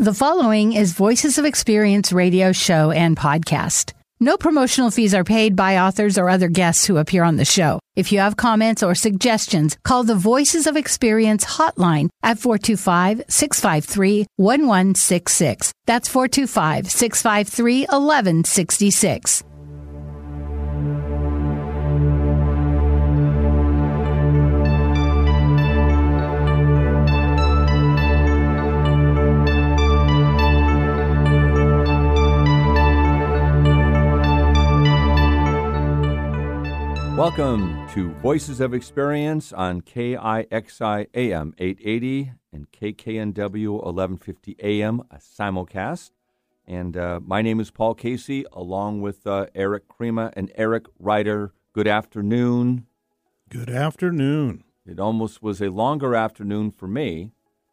The following is Voices of Experience radio show and podcast. No promotional fees are paid by authors or other guests who appear on the show. If you have comments or suggestions, call the Voices of Experience hotline at 425 653 1166. That's 425 Welcome to Voices of Experience on KIXI AM 880 and KKNW 1150 AM, a simulcast. And uh, my name is Paul Casey, along with uh, Eric Krema and Eric Ryder. Good afternoon. Good afternoon. It almost was a longer afternoon for me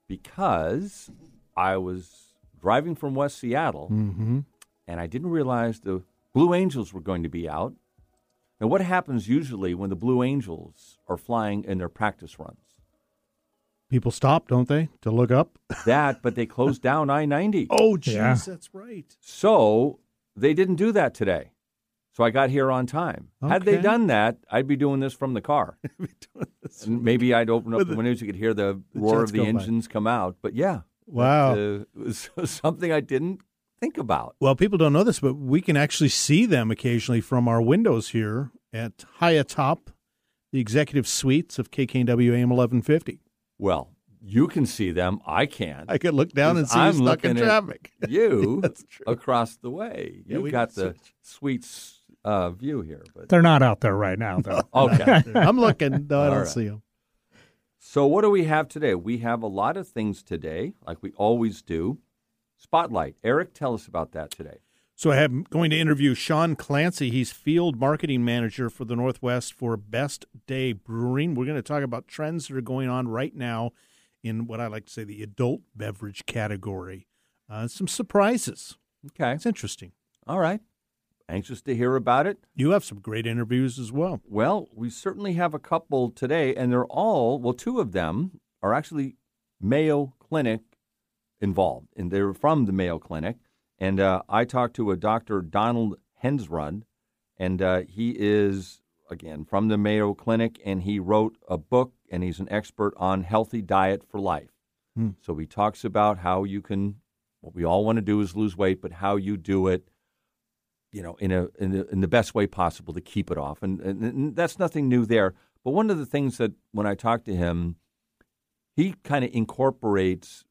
because I was driving from West Seattle Mm-hmm. and I didn't realize the Blue Angels were going to be out. Now, what happens usually when the Blue Angels are flying in their practice runs? People stop, don't they, to look up? That, but they closed down I 90. Oh, jeez, Yeah. that's right. So they didn't do that today. So I got here on time. Had they done that, I'd be doing this from the car. And maybe I'd open up the the- windows, you could hear the the roar of the go by. engines come out. But yeah, Wow. that, uh, it was something I didn't think about. Well, people don't know this, but we can actually see them occasionally from our windows here at high atop the executive suites of KKNW AM 1150. Well, you can see them. I can't. I could look down and see I'm you stuck in looking at traffic. you That's true. across the way. Yeah, You've got can the suites uh, view here. But They're not out there right now, though. okay. I'm looking, though I don't right. see them. so what do we have today? We have a lot of things today, like we always do. Spotlight. Eric, tell us about that today. So I am going to interview Sean Clancy. He's field marketing manager for the Northwest for Best Day Brewing. We're going to talk about trends that are going on right now in what I like to say the adult beverage category. Uh, some surprises. Okay. It's interesting. All right. Anxious to hear about it. You have some great interviews as well. Well, we certainly have a couple today, and they're all, well, two of them are actually Mayo Clinic involved, and they're from the Mayo Clinic. And uh, I talked to a Dr. Donald Hensrud, and uh, he is, again, from the Mayo Clinic, and he wrote a book, and he's an expert on healthy diet for life. Hmm. So he talks about how you can, what we all want to do is lose weight, but how you do it you know, in a in the, in the best way possible to keep it off, and, and, and that's nothing new there. But one of the things that when I talked to him, he kind of incorporates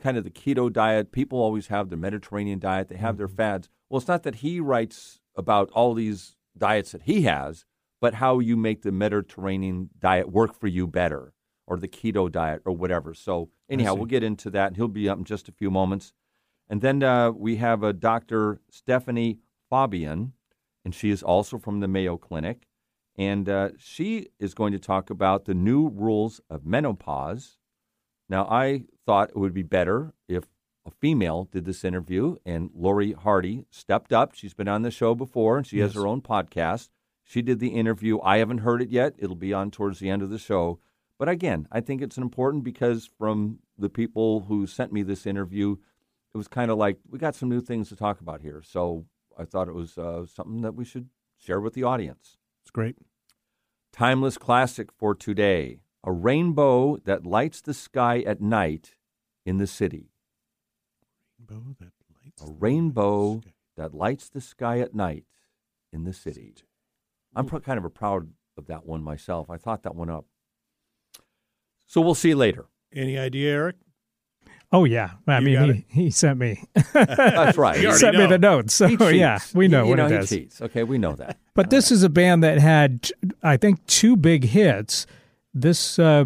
kind of the keto diet. People always have their Mediterranean diet; they have their fads. Well, it's not that he writes about all these diets that he has, but how you make the Mediterranean diet work for you better, or the keto diet, or whatever. So anyhow, we'll get into that. He'll be up in just a few moments. And then uh, we have a Dr. Stephanie Faubion, and she is also from the Mayo Clinic. And uh, she is going to talk about the new rules of menopause. Now, I thought it would be better if a female did this interview, and Lori Hardy stepped up. She's been on the show before, and she has her own podcast. She did the interview. I haven't heard it yet. It'll be on towards the end of the show. But again, I think it's important because from the people who sent me this interview, it was kind of like we got some new things to talk about here. So I thought it was uh, something that we should share with the audience. It's great. Timeless classic for today a rainbow that lights the sky at night in the city. Rainbow that lights A the rainbow sky. that lights the sky at night in the city. I'm pr- kind of a proud of that one myself. I thought that one up. So we'll see later. Any idea, Eric? Oh yeah, I You mean he, he sent me. That's right. He already sent me the notes. So He oh, yeah, we know you what know it he cheats. Okay, we know that. But this is a band that had, I think, two big hits. This uh,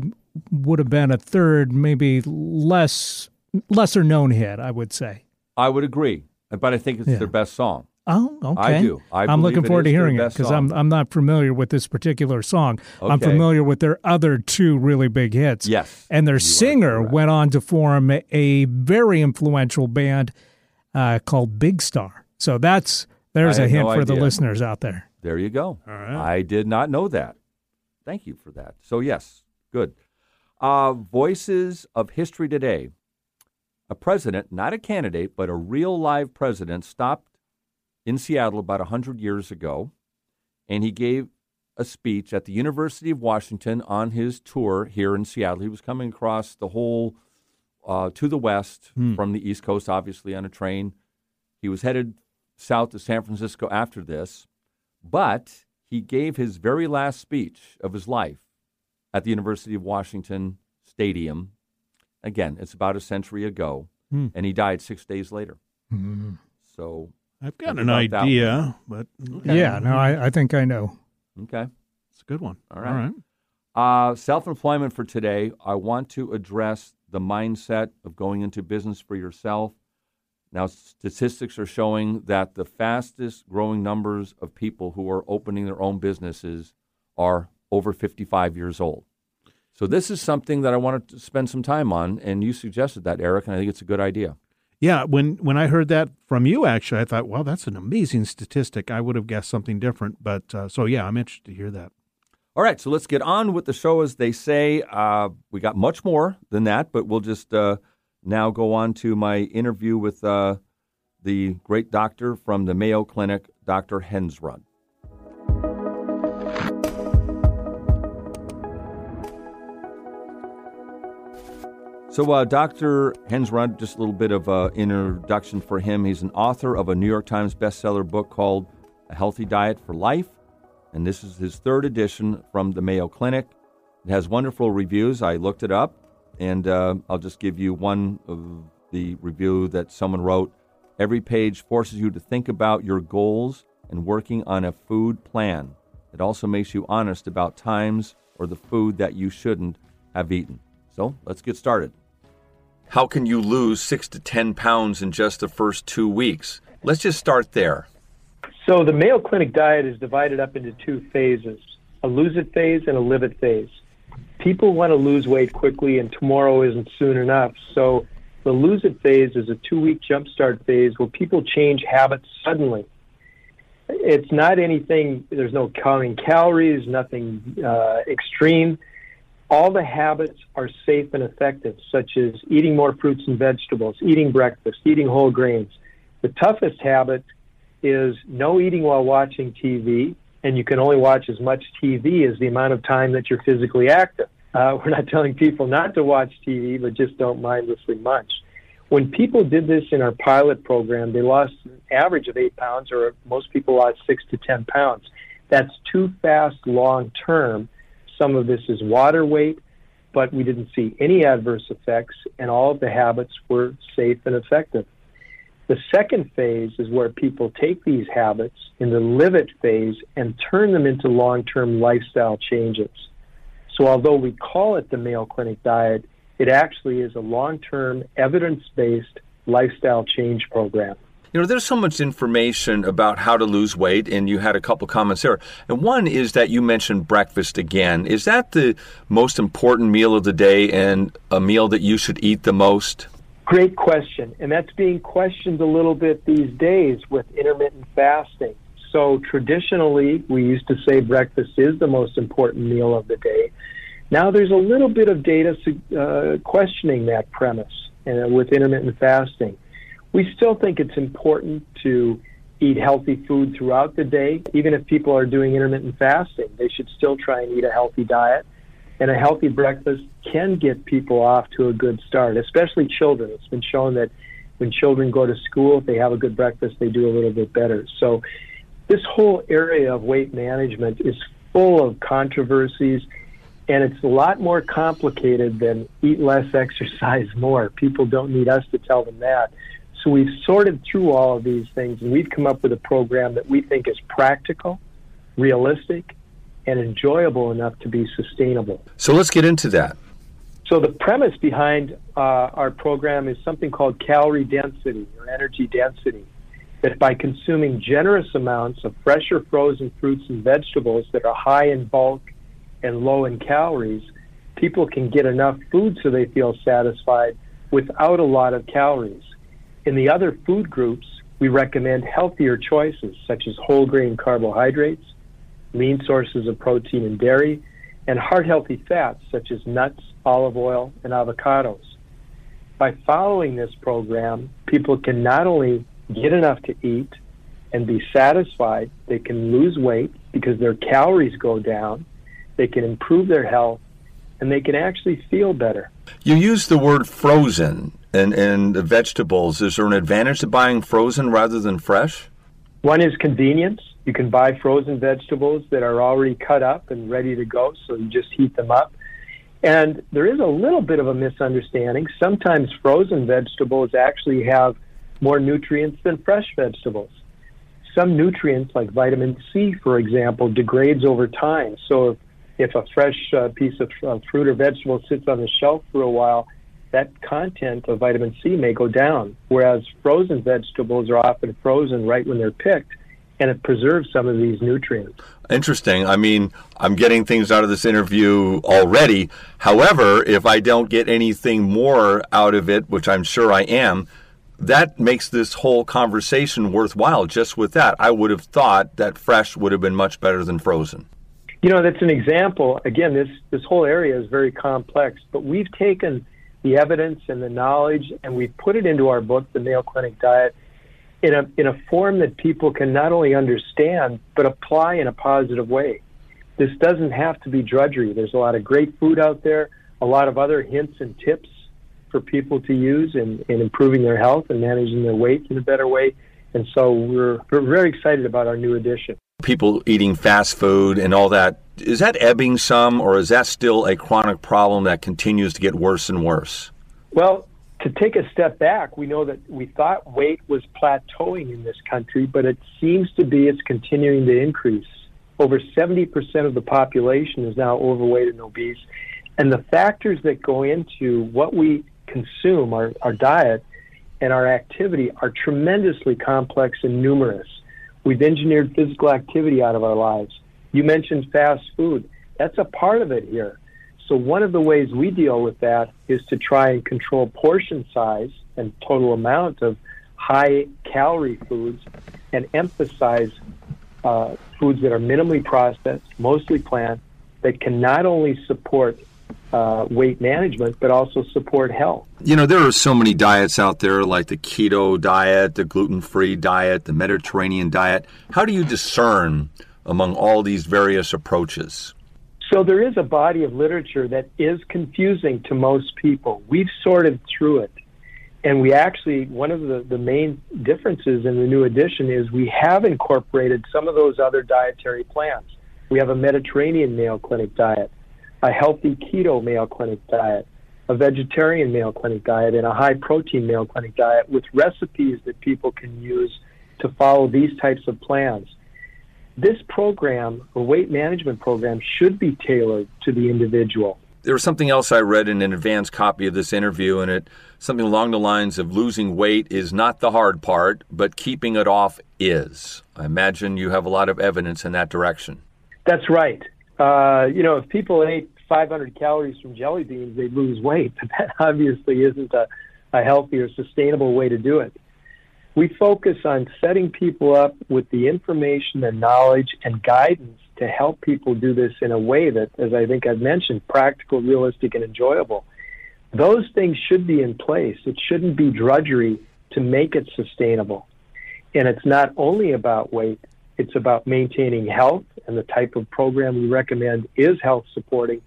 would have been a third, maybe less lesser known hit, I would say. I would agree, but I think it's Yeah. their best song. Oh, okay. I do. I am looking forward to hearing it because I'm. I'm not familiar with this particular song. I'm familiar with their other two really big hits. Yes, and their you singer went on to form a very influential band uh, called Big Star. So that's there's I a hint no for the listeners out there. There you go. Right. I did not know that. Thank you for that. So, yes, good. Uh, Voices of History Today. a president, not a candidate, but a real live president, stopped in Seattle about 100 years ago, and he gave a speech at the University of Washington on his tour here in Seattle. He was coming across the whole uh, to the west Hmm. from the East Coast, obviously on a train. He was headed south to San Francisco after this, but he gave his very last speech of his life at the University of Washington Stadium. Again, it's about a century ago, Hmm. and he died six days later. Mhm. So, I've got an idea, but Yeah, no, I, I think I know. okay. it's a good one. All right. Uh, Self employment for today. I want to address the mindset of going into business for yourself. Now, statistics are showing that the fastest growing numbers of people who are opening their own businesses are over 55 years old. So, this is something that I wanted to spend some time on, and you suggested that, Eric, and I think it's a good idea. Yeah, when when I heard that from you, actually, I thought, wow, that's an amazing statistic. I would have guessed something different, but uh, so yeah, I'm interested to hear that. All right, so let's get on with the show. As they say, uh, we got much more than that, but we'll just uh, now go on to my interview with uh, the great doctor from the Mayo Clinic, Dr. Hensrud. So, uh, Dr. Hensrud, just a little bit of uh, introduction for him. He's an author of a New York Times bestseller book called A Healthy Diet for Life and this is his third edition from the Mayo Clinic. It has wonderful reviews. I looked it up, and uh, I'll just give you one of the review that someone wrote. Every page forces you to think about your goals and working on a food plan. It also makes you honest about times or the food that you shouldn't have eaten. So let's get started. How can you lose six to 10 pounds in just the first two weeks? Let's just start there. So the Mayo Clinic diet is divided up into two phases, a lose it phase and a live it phase. People want to lose weight quickly and tomorrow isn't soon enough. So the lose it phase is a two week jumpstart phase where people change habits suddenly. It's not anything, there's no counting calories, nothing uh, extreme. All the habits are safe and effective, such as eating more fruits and vegetables, eating breakfast, eating whole grains. The toughest habit is no eating while watching TV, and you can only watch as much TV as the amount of time that you're physically active. Uh, we're not telling people not to watch TV, but just don't mindlessly munch. When people did this in our pilot program, they lost an average of eight pounds, or most people lost six to 10 pounds. That's too fast long term. Some of this is water weight, but we didn't see any adverse effects, and all of the habits were safe and effective. The second phase is where people take these habits in the live it phase and turn them into long term lifestyle changes. So, although we call it the Mayo Clinic diet, it actually is a long term, evidence based lifestyle change program. You know, there's so much information about how to lose weight, and you had a couple comments there. And one is that you mentioned breakfast again. Is that the most important meal of the day and a meal that you should eat the most? Great question. And that's being questioned a little bit these days with intermittent fasting. So traditionally, we used to say breakfast is the most important meal of the day. Now there's a little bit of data uh, questioning that premise uh, with intermittent fasting. We still think it's important to eat healthy food throughout the day. Even if people are doing intermittent fasting, they should still try and eat a healthy diet. And a healthy breakfast can get people off to a good start, especially children. It's been shown that when children go to school, if they have a good breakfast, they do a little bit better. So, this whole area of weight management is full of controversies, and it's a lot more complicated than eat less, exercise more. People don't need us to tell them that. So, we've sorted through all of these things, and we've come up with a program that we think is practical, realistic, and enjoyable enough to be sustainable. So let's get into that. So the premise behind uh, our program is something called calorie density or energy density. That by consuming generous amounts of fresh or frozen fruits and vegetables that are high in bulk and low in calories, people can get enough food so they feel satisfied without a lot of calories. In the other food groups, we recommend healthier choices such as whole grain carbohydrates, lean sources of protein and dairy, and heart healthy fats such as nuts, olive oil, and avocados. By following this program, people can not only get enough to eat and be satisfied, they can lose weight because their calories go down, they can improve their health, and they can actually feel better. You use the word frozen and, and the vegetables. Is there an advantage to buying frozen rather than fresh? One is convenience. You can buy frozen vegetables that are already cut up and ready to go, so you just heat them up. And there is a little bit of a misunderstanding. Sometimes frozen vegetables actually have more nutrients than fresh vegetables. Some nutrients, like vitamin C, for example, degrades over time. So if, if a fresh uh, piece of uh, fruit or vegetable sits on the shelf for a while, that content of vitamin C may go down. Whereas frozen vegetables are often frozen right when they're picked, and it preserves some of these nutrients. Interesting. I mean, I'm getting things out of this interview already. However, if I don't get anything more out of it, which I'm sure I am, that makes this whole conversation worthwhile just with that. I would have thought that fresh would have been much better than frozen. You know, that's an example. Again, this, this whole area is very complex, but we've taken the evidence and the knowledge and we've put it into our book, The Mayo Clinic Diet, in a, in a form that people can not only understand, but apply in a positive way. This doesn't have to be drudgery. There's a lot of great food out there, a lot of other hints and tips for people to use in, in improving their health and managing their weight in a better way. And so we're, we're very excited about our new addition. People eating fast food and all that, is that ebbing some or is that still a chronic problem that continues to get worse and worse? Well, to take a step back, we know that we thought weight was plateauing in this country, but it seems to be it's continuing to increase. Over 70% of the population is now overweight and obese. And the factors that go into what we consume, our, our diet, and our activity are tremendously complex and numerous. We've engineered physical activity out of our lives. You mentioned fast food. That's a part of it here. So, one of the ways we deal with that is to try and control portion size and total amount of high calorie foods and emphasize uh, foods that are minimally processed, mostly plant, that can not only support uh, weight management, but also support health. You know, there are so many diets out there, like the keto diet, the gluten free diet, the Mediterranean diet. How do you discern among all these various approaches? So, there is a body of literature that is confusing to most people. We've sorted through it. And we actually, one of the, the main differences in the new edition is we have incorporated some of those other dietary plans. We have a Mediterranean Mayo Clinic diet a healthy keto Mayo Clinic diet, a vegetarian Mayo Clinic diet, and a high protein Mayo Clinic diet with recipes that people can use to follow these types of plans. This program, a weight management program, should be tailored to the individual. There was something else I read in an advanced copy of this interview, and it something along the lines of losing weight is not the hard part, but keeping it off is. I imagine you have a lot of evidence in that direction. That's right. Uh, you know, if people ate 500 calories from jelly beans, they'd lose weight. But that obviously isn't a, a healthy or sustainable way to do it. We focus on setting people up with the information and knowledge and guidance to help people do this in a way that, as I think I've mentioned, practical, realistic, and enjoyable. Those things should be in place. It shouldn't be drudgery to make it sustainable. And it's not only about weight, it's about maintaining health, and the type of program we recommend is health supporting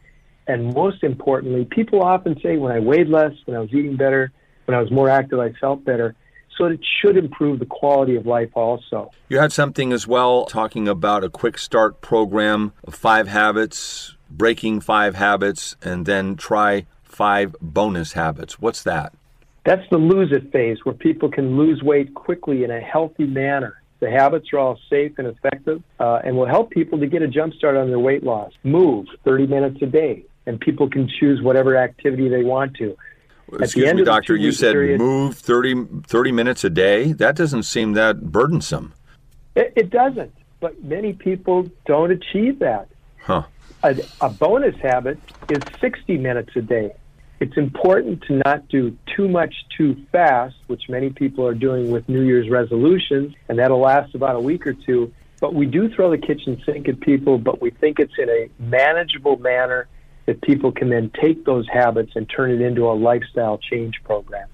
and most importantly, people often say when I weighed less, when I was eating better, when I was more active, I felt better. So it should improve the quality of life also. You had something as well talking about a quick start program of five habits, breaking five habits, and then try five bonus habits. What's that? That's the lose it phase where people can lose weight quickly in a healthy manner. The habits are all safe and effective uh, and will help people to get a jump start on their weight loss. Move 30 minutes a day and people can choose whatever activity they want to. At Excuse me, doctor, you said period, move 30, 30, minutes a day? That doesn't seem that burdensome. It, it doesn't, but many people don't achieve that. Huh. A, a bonus habit is 60 minutes a day. It's important to not do too much too fast, which many people are doing with New Year's resolutions, and that'll last about a week or two. But we do throw the kitchen sink at people, but we think it's in a manageable manner that people can then take those habits and turn it into a lifestyle change program.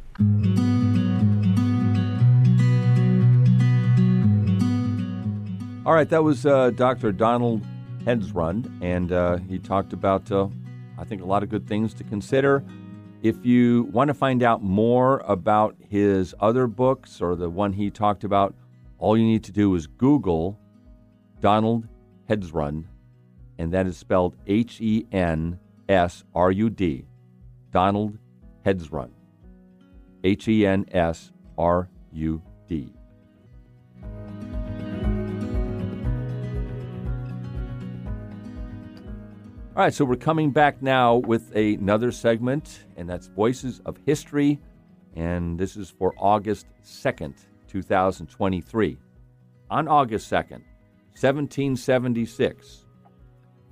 All right, that was uh, Dr. Donald Hensrud, and uh, he talked about, uh, I think, a lot of good things to consider. If you want to find out more about his other books or the one he talked about, all you need to do is Google Donald Hensrud, and that is spelled H E N S R U D. Donald Hensrud. H E N S R U D. All right, so we're coming back now with another segment, and that's Voices of History. And this is for August 2nd, 2023. On August 2nd, 1776,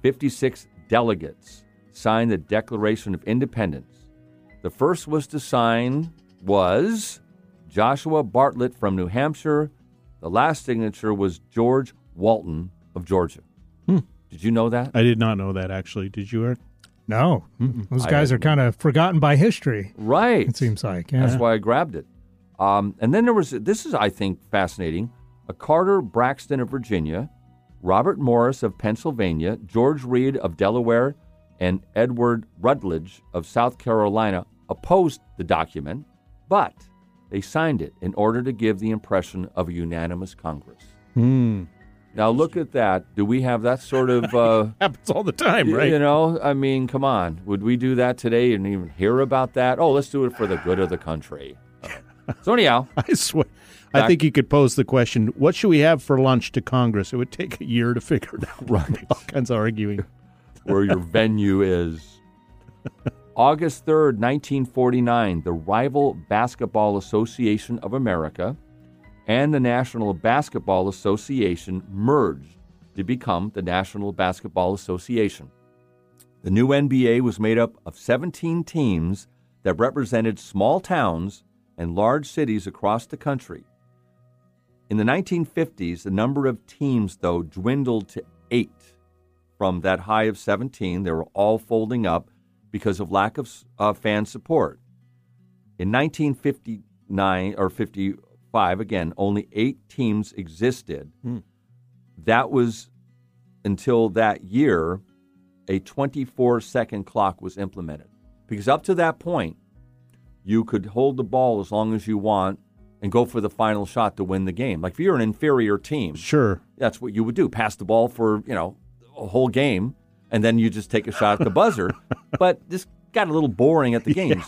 56 delegates signed the Declaration of Independence. The first was to sign was Joshua Bartlett from New Hampshire. The last signature was George Walton of Georgia. Hmm. Did you know that? I did not know that actually. Did you, Aaron? No, those guys are kind of forgotten by history. Right. It seems like. Yeah. That's why I grabbed it. Um, and then there was this is I think fascinating. A Carter Braxton of Virginia, Robert Morris of Pennsylvania, George Read of Delaware, and Edward Rutledge of South Carolina opposed the document, but they signed it in order to give the impression of a unanimous Congress. Hmm. Now look at that. Do we have that sort of uh, Happens all the time, right? you know, I mean, come on. Would we do that today and even hear about that? Oh, let's do it for the good of the country. So anyhow, I swear. I think you could pose the question, what should we have for lunch to Congress? It would take a year to figure it out. Right. All kinds of arguing. Where your venue is. August 3rd, 1949, the rival Basketball Association of America and the National Basketball Association merged to become the National Basketball Association. The new NBA was made up of 17 teams that represented small towns and large cities across the country. In the 1950s, the number of teams, though, dwindled to eight from that high of 17. They were all folding up because of lack of uh, fan support. In 1959 or 55, again, only eight teams existed. That was until that year, a 24 second clock was implemented. Because up to that point, you could hold the ball as long as you want and go for the final shot to win the game. Like if you're an inferior team, Sure. that's what you would do pass the ball for you know whole game and then you just take a shot at the buzzer. But this got a little boring at the games.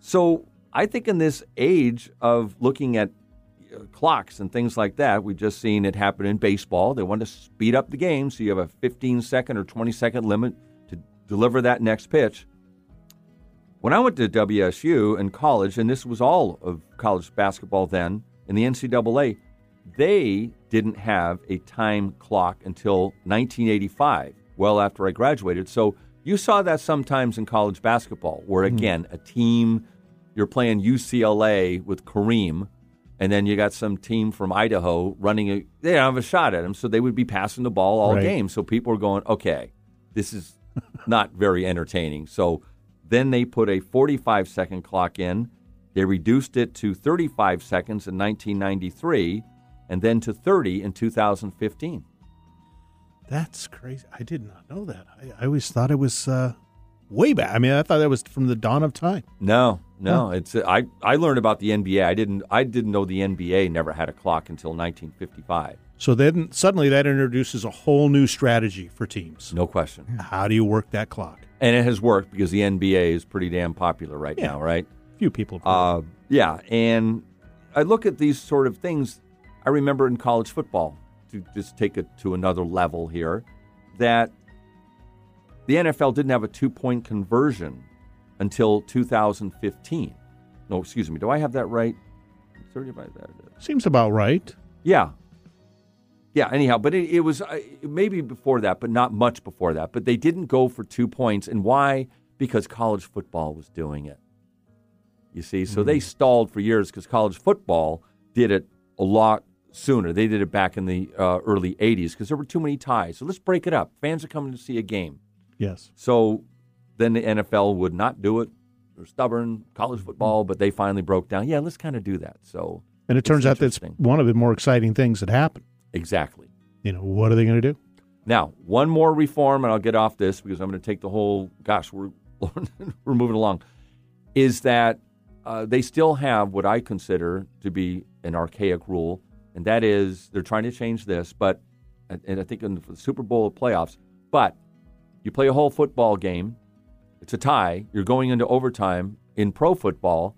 So i think in this age of looking at uh, clocks and things like that we've just seen it happen in baseball. They want to speed up the game so you have a 15 second or 20 second limit to deliver that next pitch. When i went to wsu in college and this was all of college basketball then in the ncaa they didn't have a time clock until 1985, well after I graduated. So you saw that sometimes in college basketball, where hmm. again, a team, you're playing UCLA with Kareem, and then you got some team from Idaho running a, they don't have a shot at him. So they would be passing the ball all Right. game. So people were going, okay, this is not very entertaining. So then they put a 45 second clock in. They reduced it to 35 seconds in 1993 and then to 30 in 2015. That's crazy. I did not know that. I, I always thought it was uh, way back. I mean, I thought that was from the dawn of time. No, no, it's I I learned about the NBA. I didn't I didn't know the NBA never had a clock until 1955. So then suddenly that introduces a whole new strategy for teams. No question. How do you work that clock? And it has worked because the NBA is pretty damn popular right Yeah. now, right? Few people. Uh, yeah, and I look at these sort of things. I remember in college football, to just take it to another level here, that the NFL didn't have a two point conversion until 2015. No, excuse me. Do I have that right? 35, that- Seems about right. Yeah. Yeah, anyhow, but it, it was uh, maybe before that, but not much before that. But they didn't go for two points. And why? Because college football was doing it. You see, so they stalled for years because college football did it a lot sooner. They did it back in the uh, early 80s because there were too many ties. So let's break it up. Fans are coming to see a game. Yes. So then the NFL would not do it. They're stubborn, college football, but they finally broke down. Yeah, let's kind of do that. So, and it turns out that's one of the more exciting things that happened. exactly. You know, what are they going to do? Now, one more reform, and I'll get off this because I'm going to take the whole. Gosh, we're we're moving along. Is that uh, they still have what I consider to be an archaic rule, and that is they're trying to change this, but and I think in the Super Bowl playoffs, but you play a whole football game, it's a tie. You're going into overtime in pro football.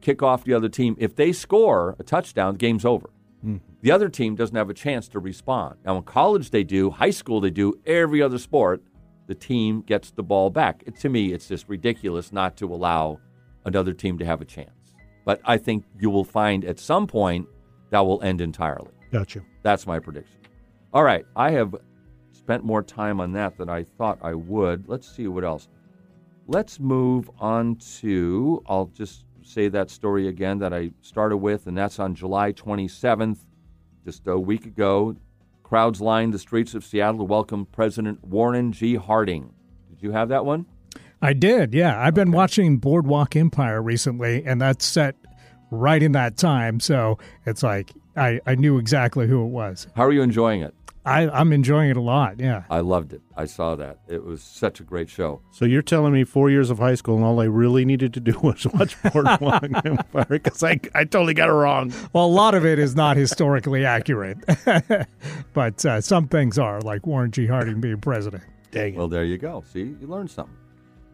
Kick off the other team. If they score a touchdown, the game's over. Mm-hmm. The other team doesn't have a chance to respond. Now, in college, they do. High school, they do. Every other sport, the team gets the ball back. It, to me, it's just ridiculous not to allow another team to have a chance. But I think you will find at some point that will end entirely. Gotcha. That's my prediction. All right. I have spent more time on that than I thought I would. Let's see what else. Let's move on to, I'll just say that story again that I started with, and that's on July 27th, just a week ago. Crowds lined the streets of Seattle to welcome President Warren G. Harding. Did you have that one? I did, yeah. I've been watching Boardwalk Empire recently, and that's set right in that time. So it's like I, I knew exactly who it was. How are you enjoying it? I, I'm enjoying it a lot, yeah. I loved it. I saw that. It was such a great show. So you're telling me four years of high school and all I really needed to do was watch Boardwalk Empire because I, I totally got it wrong. Well, a lot of it is not historically accurate, but uh, some things are, like Warren G. Harding being president. Dang it. Well, there you go. See, you learned something.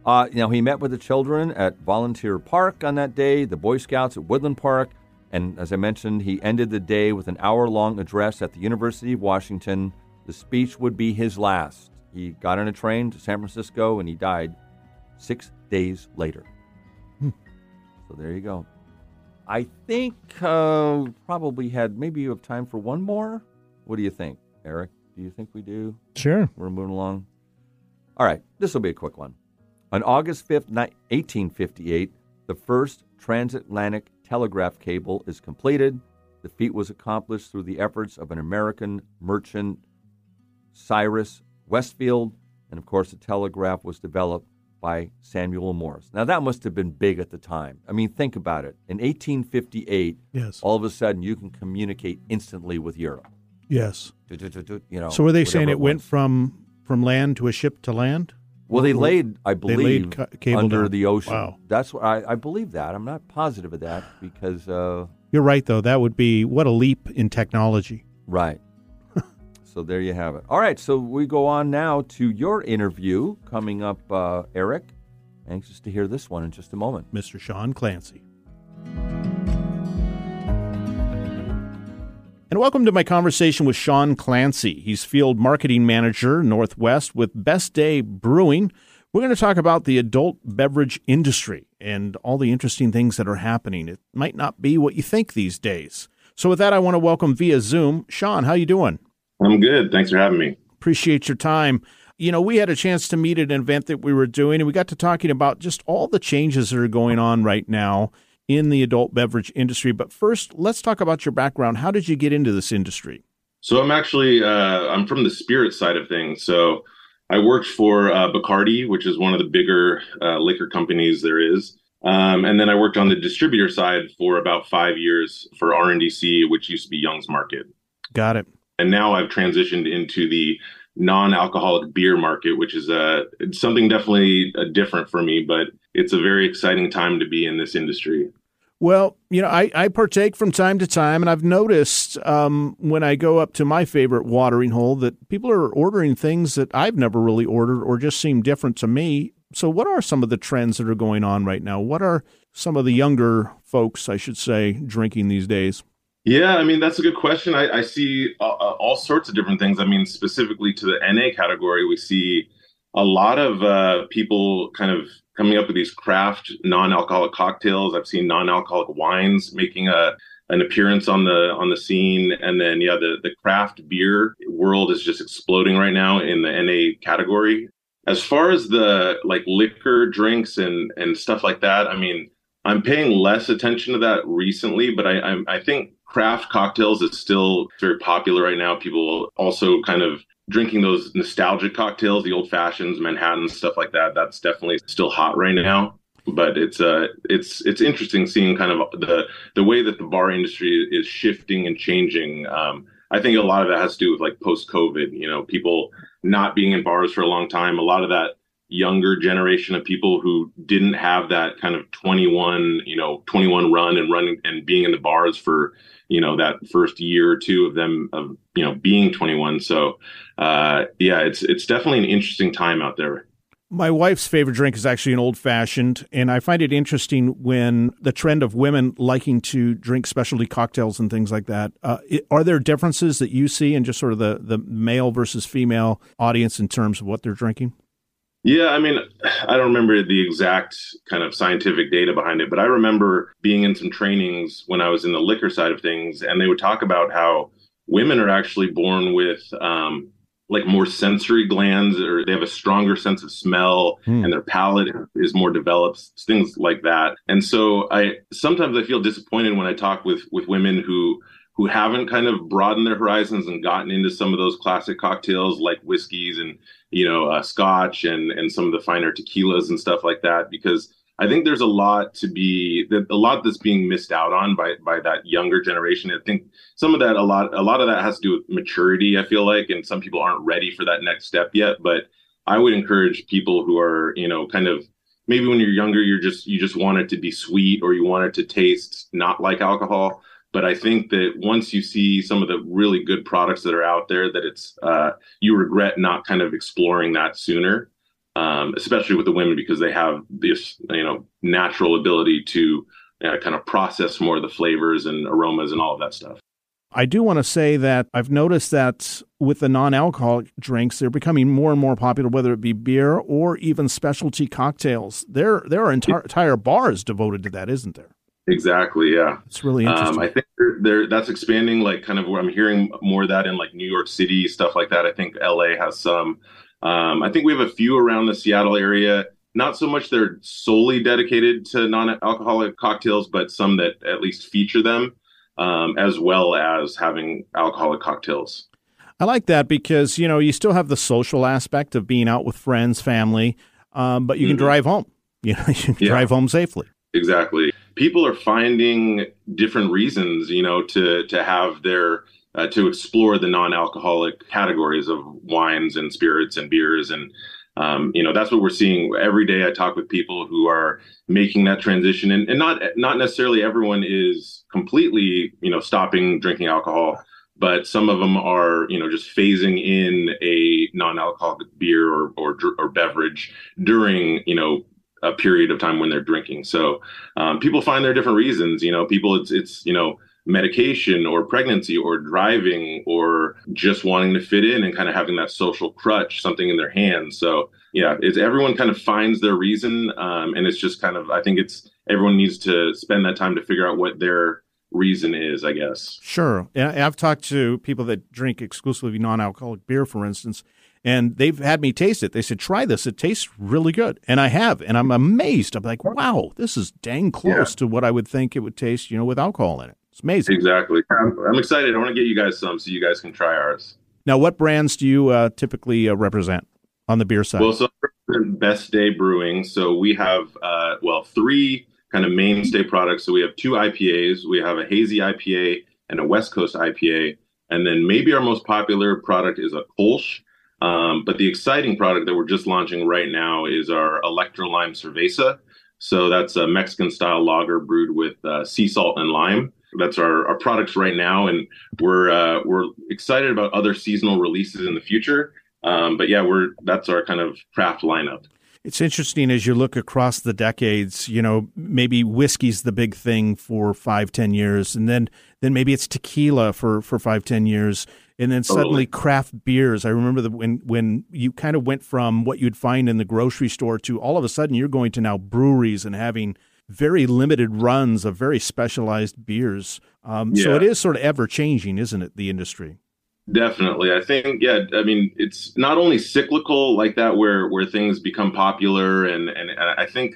Uh, you know, he met with the children at Volunteer Park on that day, the Boy Scouts at Woodland Park, and as I mentioned, he ended the day with an hour long address at the University of Washington. The speech would be his last. He got on a train to San Francisco and he died six days later. So there you go. I think uh, probably had maybe you have time for one more. What do you think, Eric? Do you think we do? Sure. We're moving along. All right, this will be a quick one. On August 5, 1858, the first transatlantic telegraph cable is completed. The feat was accomplished through the efforts of an American merchant, Cyrus West Field, and of course, the telegraph was developed by Samuel Morse. Now, that must have been big at the time. I mean, think about it. In 1858, Yes. all of a sudden, you can communicate instantly with Europe. Yes. You know, So were they saying whatever it went from from land to a ship to land? Well, they laid, I They believe, laid ca- under down. the ocean. Wow. That's what I, I believe that. I'm not positive of that because, uh, You're right, though. That would be what a leap in technology. right. so there you have it. All right, so we go on now to your interview coming up, uh, Eric. Anxious to hear this one in just a moment. Mr. Sean Clancy. And welcome to my conversation with Sean Clancy. He's field marketing manager Northwest with Best Day Brewing. We're going to talk about the adult beverage industry and all the interesting things that are happening. It might not be what you think these days. So with that, I want to welcome via Zoom Sean. How you doing? I'm good. Thanks for having me. Appreciate your time. You know, we had a chance to meet at an event that we were doing, and we got to talking about just all the changes that are going on right now in the adult beverage industry. But first, let's talk about your background. How did you get into this industry? So I'm actually uh, I'm from the spirit side of things. So I worked for uh, Bacardi, which is one of the bigger uh, liquor companies there is. Um, and then I worked on the distributor side for about five years for RNDC, which used to be Young's Market. Got it. And now I've transitioned into the non-alcoholic beer market, which is uh, it's something definitely uh, different for me, but it's a very exciting time to be in this industry. Well, you know, I, I partake from time to time, and I've noticed um, when I go up to my favorite watering hole that people are ordering things that I've never really ordered or just seem different to me. So, what are some of the trends that are going on right now? What are some of the younger folks, I should say, drinking these days? Yeah, I mean that's a good question. I, I see uh, uh, all sorts of different things. I mean, specifically to the NA category, we see a lot of uh, people kind of coming up with these craft non-alcoholic cocktails. I've seen non-alcoholic wines making a an appearance on the on the scene, and then yeah, the the craft beer world is just exploding right now in the NA category. As far as the like liquor drinks and and stuff like that, I mean, I'm paying less attention to that recently, but I I, I think craft cocktails is still very popular right now. People also kind of drinking those nostalgic cocktails, the old fashions, Manhattan, stuff like that. That's definitely still hot right now. But it's uh it's it's interesting seeing kind of the the way that the bar industry is shifting and changing. Um, I think a lot of that has to do with like post COVID. You know, people not being in bars for a long time. A lot of that younger generation of people who didn't have that kind of 21 you know 21 run and running and being in the bars for you know that first year or two of them of you know being 21 so uh yeah it's it's definitely an interesting time out there my wife's favorite drink is actually an old fashioned, and I find it interesting when the trend of women liking to drink specialty cocktails and things like that. Uh, are there differences that you see in just sort of the, the male versus female audience in terms of what they're drinking? Yeah, I mean, I don't remember the exact kind of scientific data behind it, but I remember being in some trainings when I was in the liquor side of things, and they would talk about how women are actually born with um, like more sensory glands, or they have a stronger sense of smell, hmm. and their palate is more developed, things like that. And so, I sometimes I feel disappointed when I talk with with women who who haven't kind of broadened their horizons and gotten into some of those classic cocktails like whiskeys and you know uh, scotch and and some of the finer tequilas and stuff like that because I think there's a lot to be a lot that's being missed out on by by that younger generation. I think some of that a lot a lot of that has to do with maturity. I feel like, and some people aren't ready for that next step yet. But I would encourage people who are you know kind of maybe when you're younger you're just you just want it to be sweet or you want it to taste not like alcohol but I think that once you see some of the really good products that are out there, that it's uh, you regret not kind of exploring that sooner, um, especially with the women because they have this you know natural ability to uh, kind of process more of the flavors and aromas and all of that stuff. I do want to say that I've noticed that with the non-alcoholic drinks, they're becoming more and more popular, whether it be beer or even specialty cocktails. There, there are entire, entire bars devoted to that, isn't there? Exactly. Yeah, it's really interesting. Um, I think there that's expanding. Like kind of where I'm hearing more of that in like New York City stuff like that. I think LA has some. Um, I think we have a few around the Seattle area. Not so much they're solely dedicated to non-alcoholic cocktails, but some that at least feature them, um, as well as having alcoholic cocktails. I like that because you know you still have the social aspect of being out with friends, family, um, but you can mm-hmm. drive home. You know, you can yeah. drive home safely. Exactly people are finding different reasons, you know, to to have their uh, to explore the non-alcoholic categories of wines and spirits and beers. And um, you know that's what we're seeing. Every day i talk with people who are making that transition. And, and not not necessarily everyone is completely you know stopping drinking alcohol but some of them are you know just phasing in a non-alcoholic beer or, or, or beverage during you know a period of time when they're drinking. So um, people find their different reasons. You know, people it's it's you know medication or pregnancy or driving or just wanting to fit in and kind of having that social crutch, something in their hands. So yeah, it's everyone kind of finds their reason, um, and it's just kind of I think it's everyone needs to spend that time to figure out what their reason is, I guess. Sure. Yeah I've talked to people that drink exclusively non alcoholic beer, for instance, and they've had me taste it. They said, "Try this; it tastes really good," and I have, and I'm amazed. I'm like, "Wow, this is dang close yeah. to what I would think it would taste, you know, with alcohol in it." It's amazing. Exactly. I'm, I'm excited. I want to get you guys some so you guys can try ours. Now, what brands do you uh, typically uh, represent on the beer side? Well, so Best Day Brewing. So we have uh, well three kind of mainstay products. So we have two IPAs. We have a hazy IPA and a West Coast IPA. And then maybe our most popular product is a Kolsch. Um, but the exciting product that we're just launching right now is our Electro Lime Cerveza. So that's a Mexican style lager brewed with uh, sea salt and lime. That's our, our products right now, and we're uh, we're excited about other seasonal releases in the future. Um, but yeah, we're that's our kind of craft lineup. It's interesting as you look across the decades. You know, maybe whiskey's the big thing for five, ten years, and then then maybe it's tequila for for five, ten years and then suddenly craft beers. I remember the, when when you kind of went from what you'd find in the grocery store to all of a sudden you're going to now breweries and having very limited runs of very specialized beers. Um, yeah. So it is sort of ever changing, isn't it? The industry. Definitely, I think. Yeah, I mean, it's not only cyclical like that, where where things become popular, and and, and I think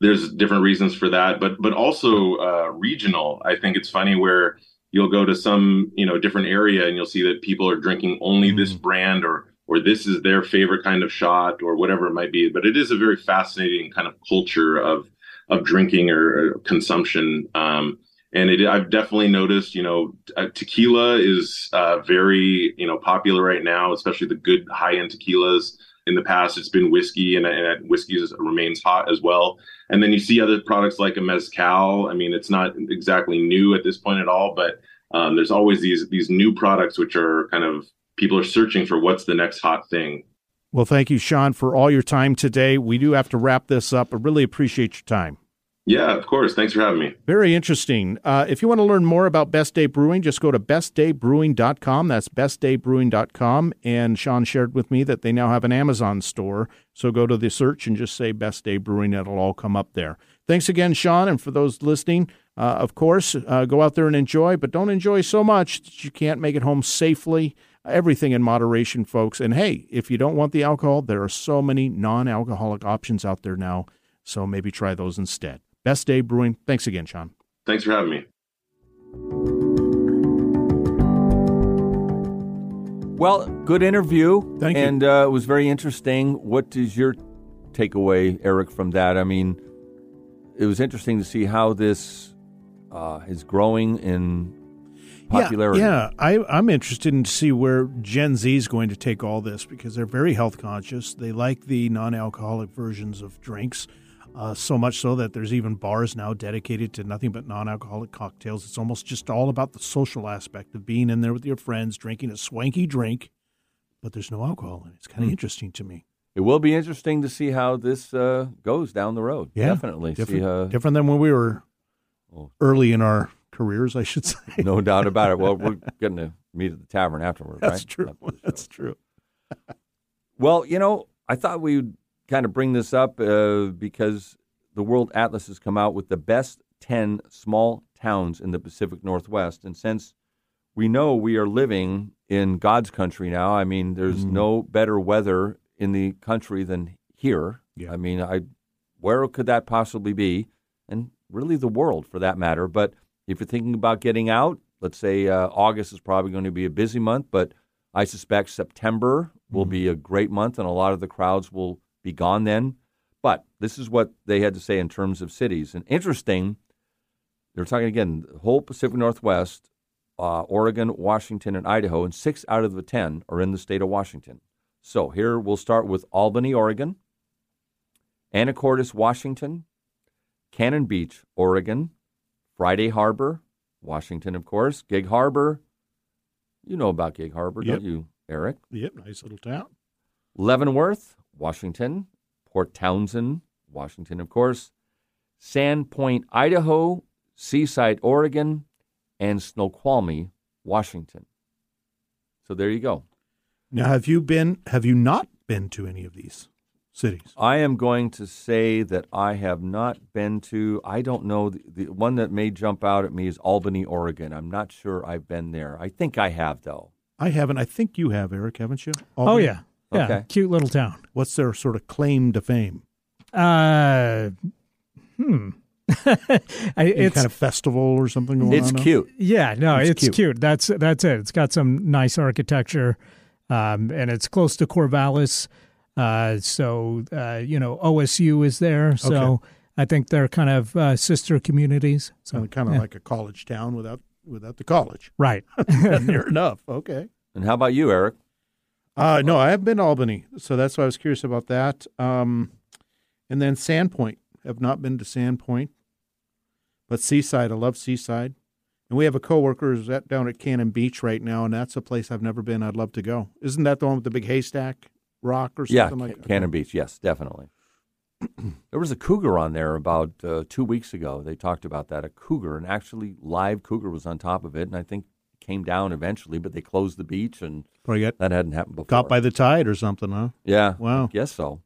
there's different reasons for that, but but also uh, regional. I think it's funny where you'll go to some you know different area and you'll see that people are drinking only mm. this brand or or this is their favorite kind of shot or whatever it might be. But it is a very fascinating kind of culture of of drinking or, or consumption. Um, and it, I've definitely noticed, you know, uh, tequila is uh, very, you know, popular right now, especially the good high end tequilas. In the past, it's been whiskey, and, and whiskey is, remains hot as well. And then you see other products like a mezcal. I mean, it's not exactly new at this point at all, but um, there's always these these new products which are kind of people are searching for what's the next hot thing. Well, thank you, Sean, for all your time today. We do have to wrap this up. I really appreciate your time. Yeah, of course. Thanks for having me. Very interesting. Uh, if you want to learn more about Best Day Brewing, just go to bestdaybrewing.com. That's bestdaybrewing.com. And Sean shared with me that they now have an Amazon store. So go to the search and just say Best Day Brewing. It'll all come up there. Thanks again, Sean. And for those listening, uh, of course, uh, go out there and enjoy, but don't enjoy so much that you can't make it home safely. Everything in moderation, folks. And hey, if you don't want the alcohol, there are so many non alcoholic options out there now. So maybe try those instead. Best Day Brewing. Thanks again, Sean. Thanks for having me. Well, good interview. Thank you. And uh, it was very interesting. What is your takeaway, Eric, from that? I mean, it was interesting to see how this uh, is growing in popularity. Yeah, yeah. I, I'm interested in to see where Gen Z is going to take all this because they're very health conscious. They like the non alcoholic versions of drinks. Uh, so much so that there's even bars now dedicated to nothing but non-alcoholic cocktails. It's almost just all about the social aspect of being in there with your friends, drinking a swanky drink, but there's no alcohol in it. It's kind of mm. interesting to me. It will be interesting to see how this uh, goes down the road. Yeah, definitely. Different, see, uh, different than when we were oh. early in our careers, I should say. no doubt about it. Well, we're going to meet at the tavern afterwards. That's right? true. That's true. well, you know, I thought we would kind of bring this up uh, because the World Atlas has come out with the best 10 small towns in the Pacific Northwest. And since we know we are living in God's country now, I mean, there's mm. no better weather in the country than here. Yeah. I mean, I where could that possibly be? And really the world for that matter. But if you're thinking about getting out, let's say uh, August is probably going to be a busy month, but I suspect September will mm. be a great month and a lot of the crowds will be gone then. But this is what they had to say in terms of cities. And interesting, they're talking again, the whole Pacific Northwest, uh, Oregon, Washington, and Idaho, and six out of the 10 are in the state of Washington. So here we'll start with Albany, Oregon, Anacortes, Washington, Cannon Beach, Oregon, Friday Harbor, Washington, of course, Gig Harbor. You know about Gig Harbor, yep. don't you, Eric? Yep, nice little town. Leavenworth, Washington, Port Townsend, Washington, of course, Sandpoint, Idaho, Seaside, Oregon, and Snoqualmie, Washington. So there you go. Now, have you been? Have you not been to any of these cities? I am going to say that I have not been to. I don't know. The, the one that may jump out at me is Albany, Oregon. I'm not sure I've been there. I think I have, though. I haven't. I think you have, Eric, haven't you? Oh, Albany? Oh yeah, yeah, okay. cute little town. What's their sort of claim to fame? Uh, hmm. it's kind of festival or something. Going it's on cute. Now? Yeah, no, it's, it's cute. cute. That's that's it. It's got some nice architecture, um, and it's close to Corvallis. Uh, so uh, you know, OSU is there. So okay. I think they're kind of uh, sister communities. So kind of yeah. like a college town without without the college. Right. Near enough. Okay. And how about you, Eric? Uh, no, I have been to Albany, so that's why I was curious about that. Um, and then Sandpoint, have not been to Sandpoint, but Seaside, I love Seaside. And we have a coworker who's at, down at Cannon Beach right now, and that's a place I've never been. I'd love to go. Isn't that the one with the big haystack rock or something yeah, like that? Cannon Beach, yes, definitely. there was a cougar on there about uh, two weeks ago. They talked about that. A cougar, an actually live cougar was on top of it, and I think came down eventually, but they closed the beach, and that hadn't happened before. Caught by the tide or something, huh? Yeah. Wow. Guess so.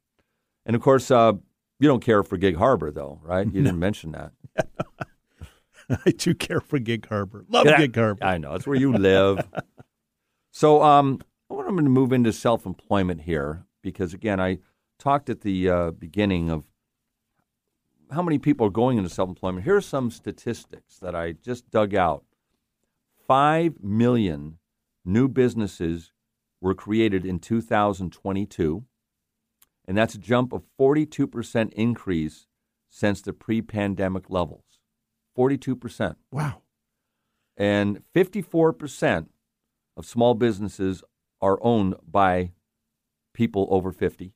And of course, uh, you don't care for Gig Harbor, though, right? You didn't mention that. I do care for Gig Harbor. Love yeah, Gig Harbor. I know. It's where you live. so um, I want to move into self employment here because, again, I talked at the uh, beginning of how many people are going into self employment. Here are some statistics that I just dug out 5 million new businesses were created in 2022, and that's a jump of 42% increase since the pre pandemic levels. 42%. Wow. And 54% of small businesses are owned by people over 50,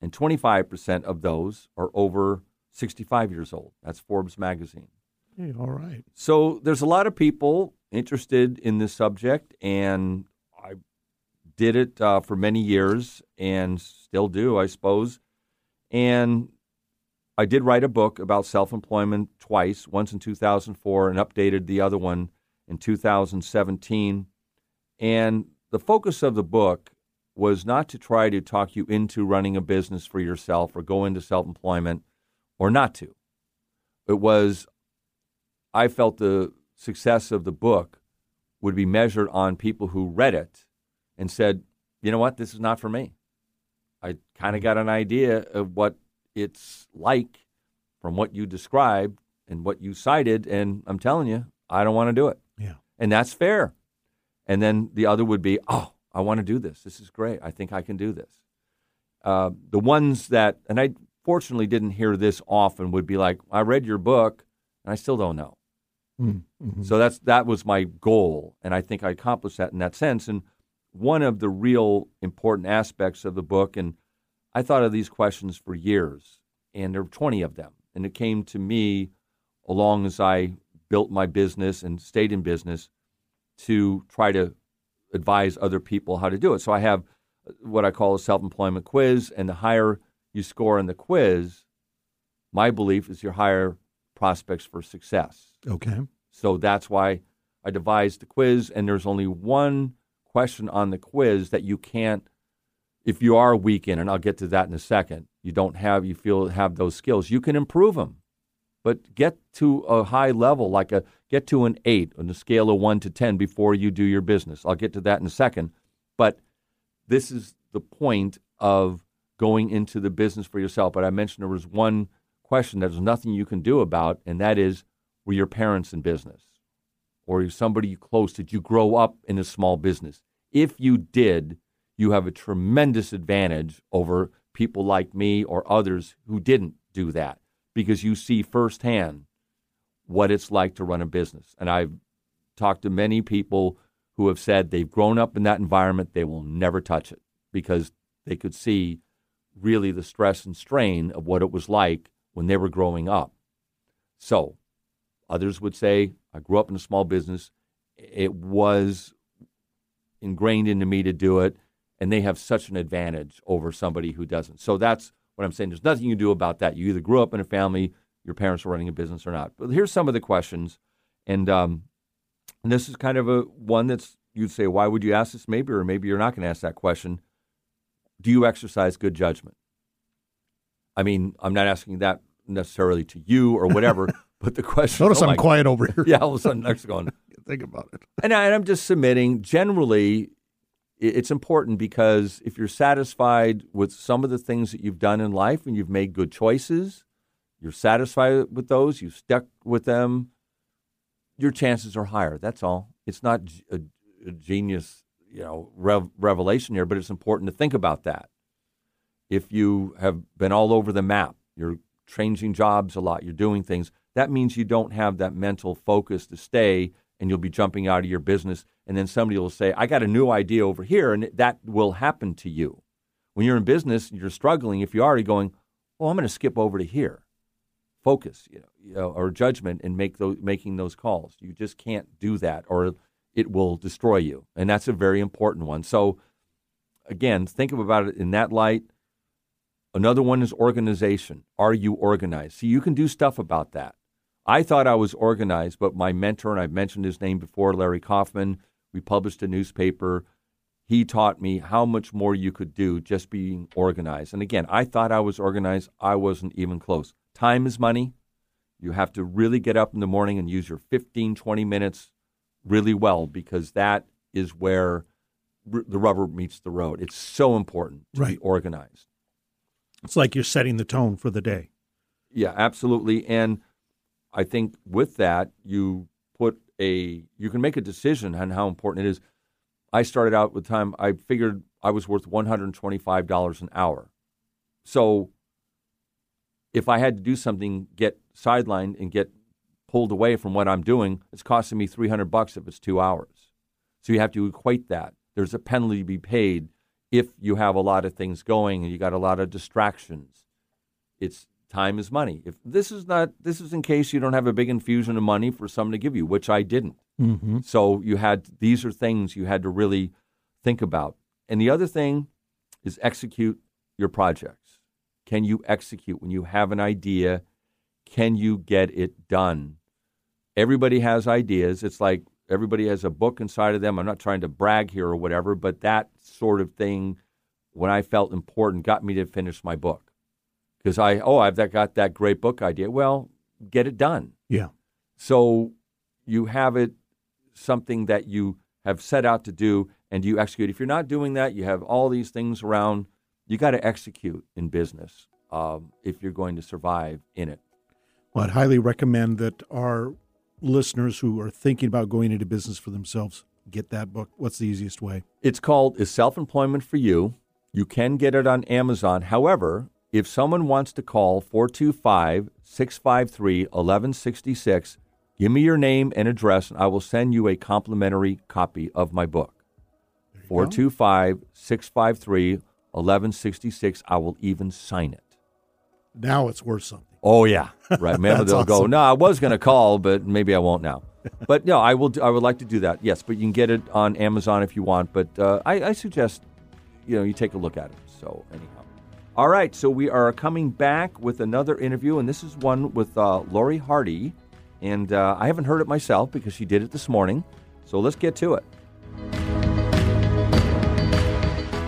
and 25% of those are over 65 years old. That's Forbes magazine. Hey, all right. So there's a lot of people interested in this subject, and I did it uh, for many years and still do, I suppose. And I did write a book about self employment twice, once in 2004 and updated the other one in 2017. And the focus of the book was not to try to talk you into running a business for yourself or go into self employment or not to. It was, I felt the success of the book would be measured on people who read it and said, you know what, this is not for me. I kind of got an idea of what it's like from what you described and what you cited, and I'm telling you, I don't want to do it. Yeah. And that's fair. And then the other would be, oh, I want to do this. This is great. I think I can do this. Uh, the ones that, and I fortunately didn't hear this often, would be like, I read your book and I still don't know. Mm-hmm. So that's that was my goal, and I think I accomplished that in that sense. And one of the real important aspects of the book, and I thought of these questions for years, and there were 20 of them, and it came to me along as I built my business and stayed in business to try to advise other people how to do it. So I have what I call a self-employment quiz, and the higher you score in the quiz, my belief is your higher prospects for success. Okay. So that's why I devised the quiz, and there's only one question on the quiz that you can't, if you are weak in, and I'll get to that in a second, you don't have, you feel have those skills, you can improve them. But get to a high level, like a get to an eight on the scale of one to 10 before you do your business. I'll get to that in a second. But this is the point of going into the business for yourself. But I mentioned there was one question that there's nothing you can do about, and that is were your parents in business? Or somebody you close? Did you grow up in a small business? If you did, you have a tremendous advantage over people like me or others who didn't do that because you see firsthand what it's like to run a business. And I've talked to many people who have said they've grown up in that environment, they will never touch it because they could see really the stress and strain of what it was like when they were growing up. So, others would say, I grew up in a small business. It was ingrained into me to do it, and they have such an advantage over somebody who doesn't. So, that's what I'm saying. There's nothing you can do about that. You either grew up in a family, your parents were running a business or not. But here's some of the questions, and, um, and this is kind of a one that's you'd say, why would you ask this? Maybe, or maybe you're not going to ask that question. Do you exercise good judgment? I mean, I'm not asking that necessarily to you or whatever, but the question. Notice oh I'm quiet over here. Yeah, all of a sudden, next going. Think about it. And, I, I'm just submitting. Generally, it's important because if you're satisfied with some of the things that you've done in life and you've made good choices, you're satisfied with those, you've stuck with them, your chances are higher. That's all. It's not a genius, you know, rev- revelation here, but it's important to think about that. If you have been all over the map, you're changing jobs a lot, you're doing things, that means you don't have that mental focus to stay and you'll be jumping out of your business. And then somebody will say, I got a new idea over here, and that will happen to you. When you're in business you're struggling, if you're already going, well, I'm going to skip over to here, focus, you know, you know, or judgment and make those making those calls. You just can't do that, or it will destroy you, and that's a very important one. So, again, think about it in that light. Another one is organization. Are you organized? See, you can do stuff about that. I thought I was organized, but my mentor, and I've mentioned his name before, Larry Kaufman, we published a newspaper. He taught me how much more you could do just being organized. And again, I thought I was organized. I wasn't even close. Time is money. You have to really get up in the morning and use your 15, 20 minutes really well because that is where r- the rubber meets the road. It's so important to be Right. organized. It's like you're setting the tone for the day. Yeah, absolutely. And I think with that, you put a you can make a decision on how important it is. I started out with time. I figured I was worth one hundred and twenty five dollars an hour. So if I had to do something, get sidelined and get pulled away from what I'm doing, it's costing me 300 bucks if it's two hours. So you have to equate that. There's a penalty to be paid if you have a lot of things going and you got a lot of distractions. It's time is money. If this is not, this is in case you don't have a big infusion of money for someone to give you, which I didn't. Mm-hmm. So you had these are things you had to really think about. And the other thing is execute your projects. Can you execute when you have an idea? Can you get it done? Everybody has ideas. It's like everybody has a book inside of them. I'm not trying to brag here or whatever, but that sort of thing, when I felt important, got me to finish my book. Because I, oh, I've got that great book idea. Well, get it done. Yeah. So you have it something that you have set out to do and you execute. If you're not doing that, you have all these things around. You got to execute in business um, if you're going to survive in it. Well, I'd highly recommend that our listeners who are thinking about going into business for themselves get that book. What's the easiest way? It's called Is Self Employment for You? You can get it on Amazon. However, if someone wants to call 425 653 1166, give me your name and address, and I will send you a complimentary copy of my book. 425 653 1166. I will even sign it. Now it's worth something. Oh yeah, right. Maybe they'll go. No, I was going to call, but maybe I won't now. But no, I will. I would like to do that. Yes, but you can get it on Amazon if you want. But uh, I, I suggest you know you take a look at it. So anyhow, all right. So we are coming back with another interview, and this is one with uh, Lori Hardy, and uh, I haven't heard it myself because she did it this morning. So let's get to it.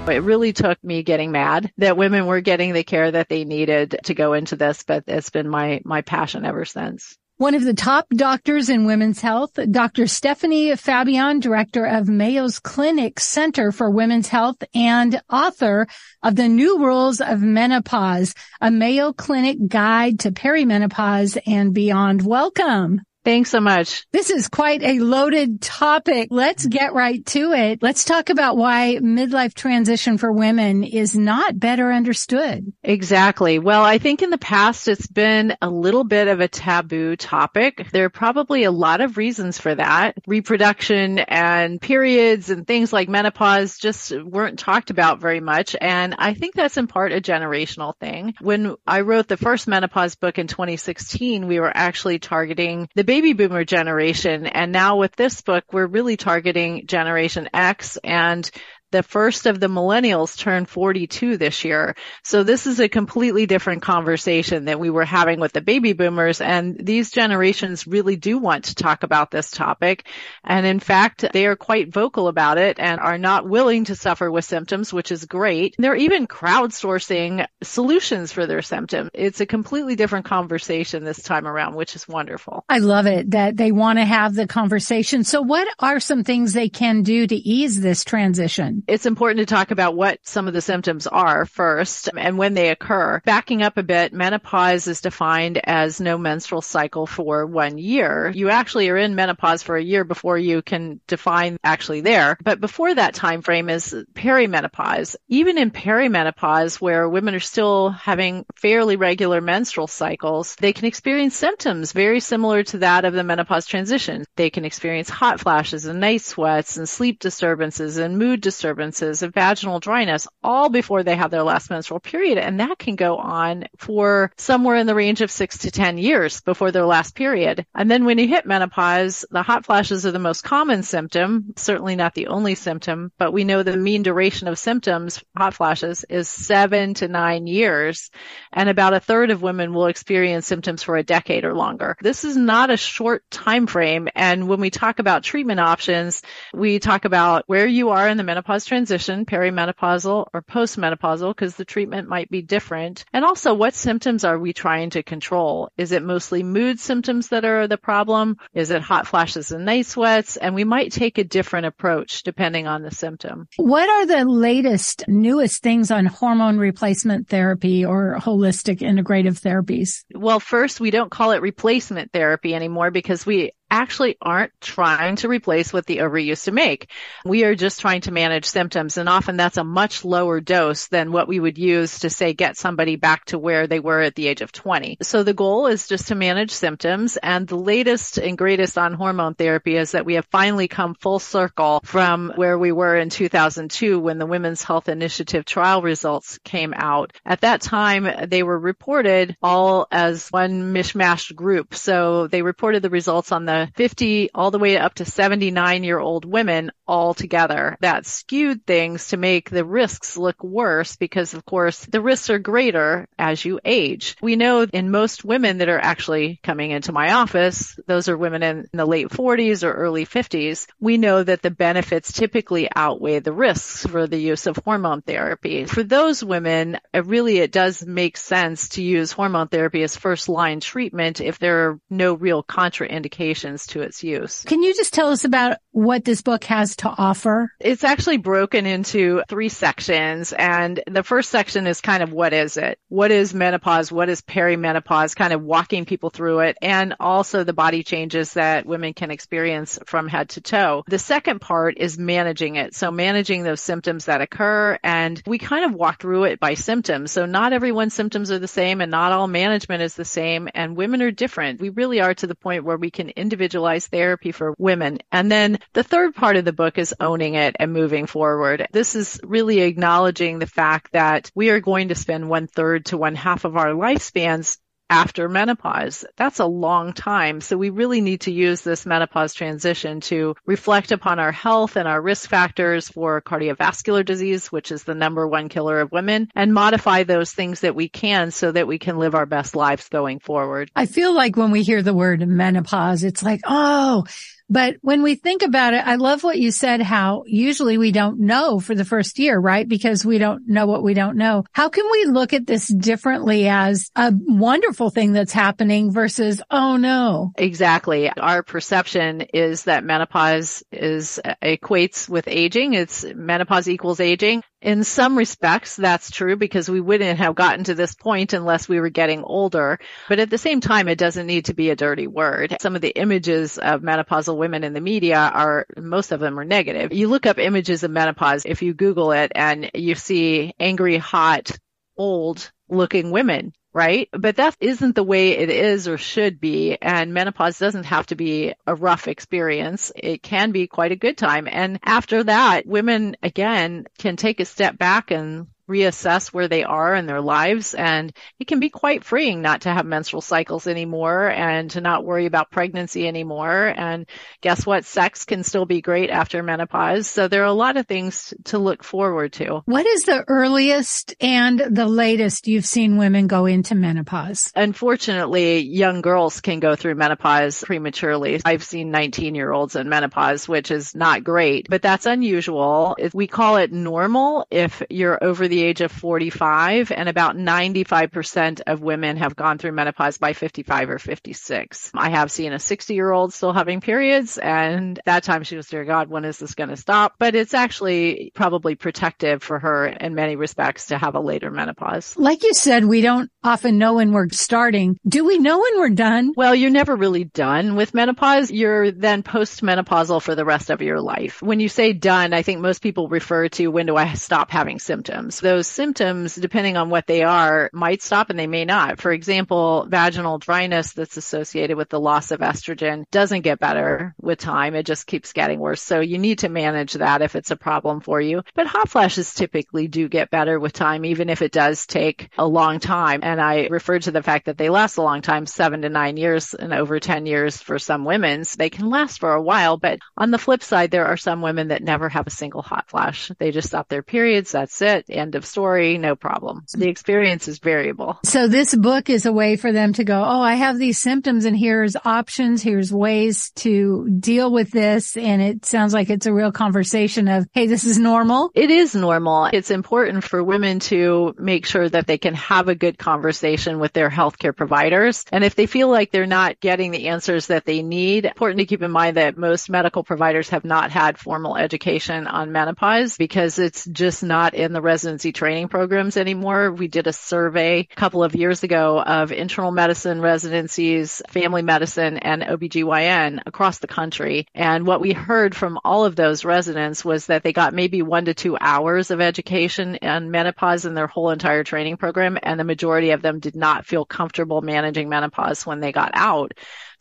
It really took me getting mad that women were getting the care that they needed to go into this, but it's been my, my passion ever since. One of the top doctors in women's health, Dr. Stephanie Faubion, director of Mayo's Clinic Center for Women's Health and author of the New Rules of Menopause, a Mayo Clinic guide to perimenopause and beyond. Welcome. Thanks so much. This is quite a loaded topic. Let's get right to it. Let's talk about why midlife transition for women is not better understood. Exactly. Well, I think in the past it's been a little bit of a taboo topic. There are probably a lot of reasons for that. Reproduction and periods and things like menopause just weren't talked about very much. And I think that's in part a generational thing. When I wrote the first menopause book in 2016, we were actually targeting the baby boomer generation. And now with this book, we're really targeting Generation X and the first of the millennials turned 42 this year. So this is a completely different conversation that we were having with the baby boomers. And these generations really do want to talk about this topic. And in fact, they are quite vocal about it and are not willing to suffer with symptoms, which is great. They're even crowdsourcing solutions for their symptoms. It's a completely different conversation this time around, which is wonderful. I love it that they want to have the conversation. So what are some things they can do to ease this transition? It's important to talk about what some of the symptoms are first and when they occur. Backing up a bit, menopause is defined as no menstrual cycle for one year. You actually are in menopause for a year before you can define actually there. But before that time frame is perimenopause. Even in perimenopause, where women are still having fairly regular menstrual cycles, they can experience symptoms very similar to that of the menopause transition. They can experience hot flashes and night sweats and sleep disturbances and mood disturbances disturbances of vaginal dryness all before they have their last menstrual period. And that can go on for somewhere in the range of six to 10 years before their last period. And then when you hit menopause, the hot flashes are the most common symptom, certainly not the only symptom, but we know the mean duration of symptoms, hot flashes, is seven to nine years. And about a third of women will experience symptoms for a decade or longer. This is not a short time frame. And when we talk about treatment options, we talk about where you are in the menopause transition, perimenopausal or postmenopausal, because the treatment might be different. And also, what symptoms are we trying to control? Is it mostly mood symptoms that are the problem? Is it hot flashes and night sweats? And we might take a different approach depending on the symptom. What are the latest, newest things on hormone replacement therapy or holistic integrative therapies? Well, first, we don't call it replacement therapy anymore because we actually aren't trying to replace what the ovary used to make. We are just trying to manage symptoms and often that's a much lower dose than what we would use to say get somebody back to where they were at the age of 20. So the goal is just to manage symptoms and the latest and greatest on hormone therapy is that we have finally come full circle from where we were in 2002 when the Women's Health Initiative trial results came out. At that time, they were reported all as one mishmashed group. So they reported the results on the 50 all the way up to 79 year old women all together. That skewed things to make the risks look worse because of course the risks are greater as you age. We know in most women that are actually coming into my office, those are women in the late 40s or early 50s. We know that the benefits typically outweigh the risks for the use of hormone therapy. For those women, it really it does make sense to use hormone therapy as first line treatment if there are no real contraindications to its use. Can you just tell us about what this book has to offer? It's actually broken into three sections and the first section is kind of what is it? What is menopause? What is perimenopause? Kind of walking people through it and also the body changes that women can experience from head to toe. The second part is managing it. So managing those symptoms that occur and we kind of walk through it by symptoms. So not everyone's symptoms are the same and not all management is the same and women are different. We really are to the point where we can individualize therapy for women. And then the third part of the book is owning it and moving forward. This is really acknowledging the fact that we are going to spend one third to one half of our lifespans after menopause. That's a long time. So we really need to use this menopause transition to reflect upon our health and our risk factors for cardiovascular disease, which is the number one killer of women, and modify those things that we can so that we can live our best lives going forward. I feel like when we hear the word menopause, it's like, oh, but when we think about it, I love what you said, how usually we don't know for the first year, right? Because we don't know what we don't know. How can we look at this differently as a wonderful thing that's happening versus, oh no? Exactly. Our perception is that menopause is equates with aging. It's menopause equals aging. In some respects, that's true because we wouldn't have gotten to this point unless we were getting older. But at the same time, it doesn't need to be a dirty word. Some of the images of menopausal women in the media are, most of them are negative. You look up images of menopause, if you Google it and you see angry, hot, old looking women right? But that isn't the way it is or should be. And menopause doesn't have to be a rough experience. It can be quite a good time. And after that, women again can take a step back and reassess where they are in their lives. And it can be quite freeing not to have menstrual cycles anymore and to not worry about pregnancy anymore. And guess what? Sex can still be great after menopause. So there are a lot of things to look forward to. What is the earliest and the latest you've seen women go into menopause? Unfortunately, young girls can go through menopause prematurely. I've seen 19 year olds in menopause, which is not great, but that's unusual. We call it normal if you're over the the age of 45 and about 95% of women have gone through menopause by 55 or 56. I have seen a 60 year old still having periods and that time she was, dear God, when is this going to stop? But it's actually probably protective for her in many respects to have a later menopause. Like you said, we don't often know when we're starting. Do we know when we're done? Well, you're never really done with menopause. You're then postmenopausal for the rest of your life. When you say done, I think most people refer to when do I stop having symptoms? Those symptoms, depending on what they are, might stop and they may not. For example, vaginal dryness that's associated with the loss of estrogen doesn't get better with time. It just keeps getting worse. So you need to manage that if it's a problem for you. But hot flashes typically do get better with time, even if it does take a long time. And I referred to the fact that they last a long time, seven to nine years and over 10 years for some women. They can last for a while. But on the flip side, there are some women that never have a single hot flash. They just stop their periods. That's it. Of story, no problem. The experience is variable. So this book is a way for them to go, oh, I have these symptoms and here's options, here's ways to deal with this. And it sounds like it's a real conversation of, hey, this is normal. It is normal. It's important for women to make sure that they can have a good conversation with their healthcare providers. And if they feel like they're not getting the answers that they need, important to keep in mind that most medical providers have not had formal education on menopause because it's just not in the residency pregnancy training programs anymore. We did a survey a couple of years ago of internal medicine residencies, family medicine, and OBGYN across the country. And what we heard from all of those residents was that they got maybe one to two hours of education on menopause in their whole entire training program. And the majority of them did not feel comfortable managing menopause when they got out.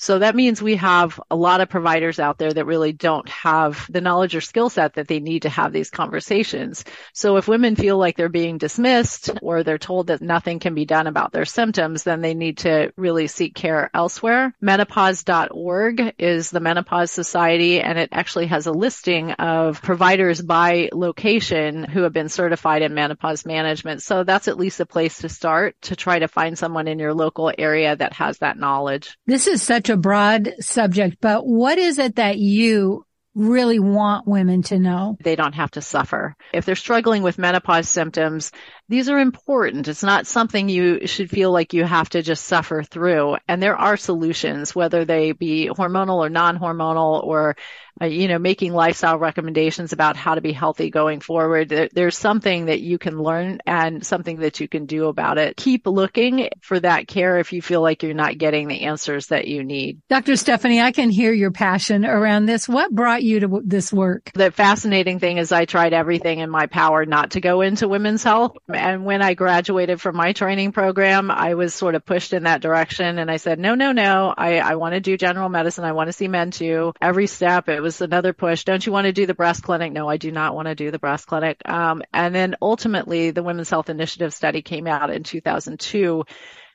So that means we have a lot of providers out there that really don't have the knowledge or skill set that they need to have these conversations. So if women feel like they're being dismissed or they're told that nothing can be done about their symptoms, then they need to really seek care elsewhere. Menopause.org is the Menopause Society and it actually has a listing of providers by location who have been certified in menopause management. So that's at least a place to start to try to find someone in your local area that has that knowledge. This is such a broad subject, but what is it that you really want women to know? They don't have to suffer. If they're struggling with menopause symptoms, these are important. It's not something you should feel like you have to just suffer through. And there are solutions, whether they be hormonal or non-hormonal or uh, you know, making lifestyle recommendations about how to be healthy going forward. There, there's something that you can learn and something that you can do about it. Keep looking for that care if you feel like you're not getting the answers that you need. Dr. Stephanie, I can hear your passion around this. What brought you to this work? The fascinating thing is I tried everything in my power not to go into women's health. And when I graduated from my training program, I was sort of pushed in that direction. And I said, no, no, no, I, I want to do general medicine. I want to see men too. Every step, it was another push. Don't you want to do the breast clinic? No, I do not want to do the breast clinic. Um, and then ultimately, the Women's Health Initiative study came out in 2002.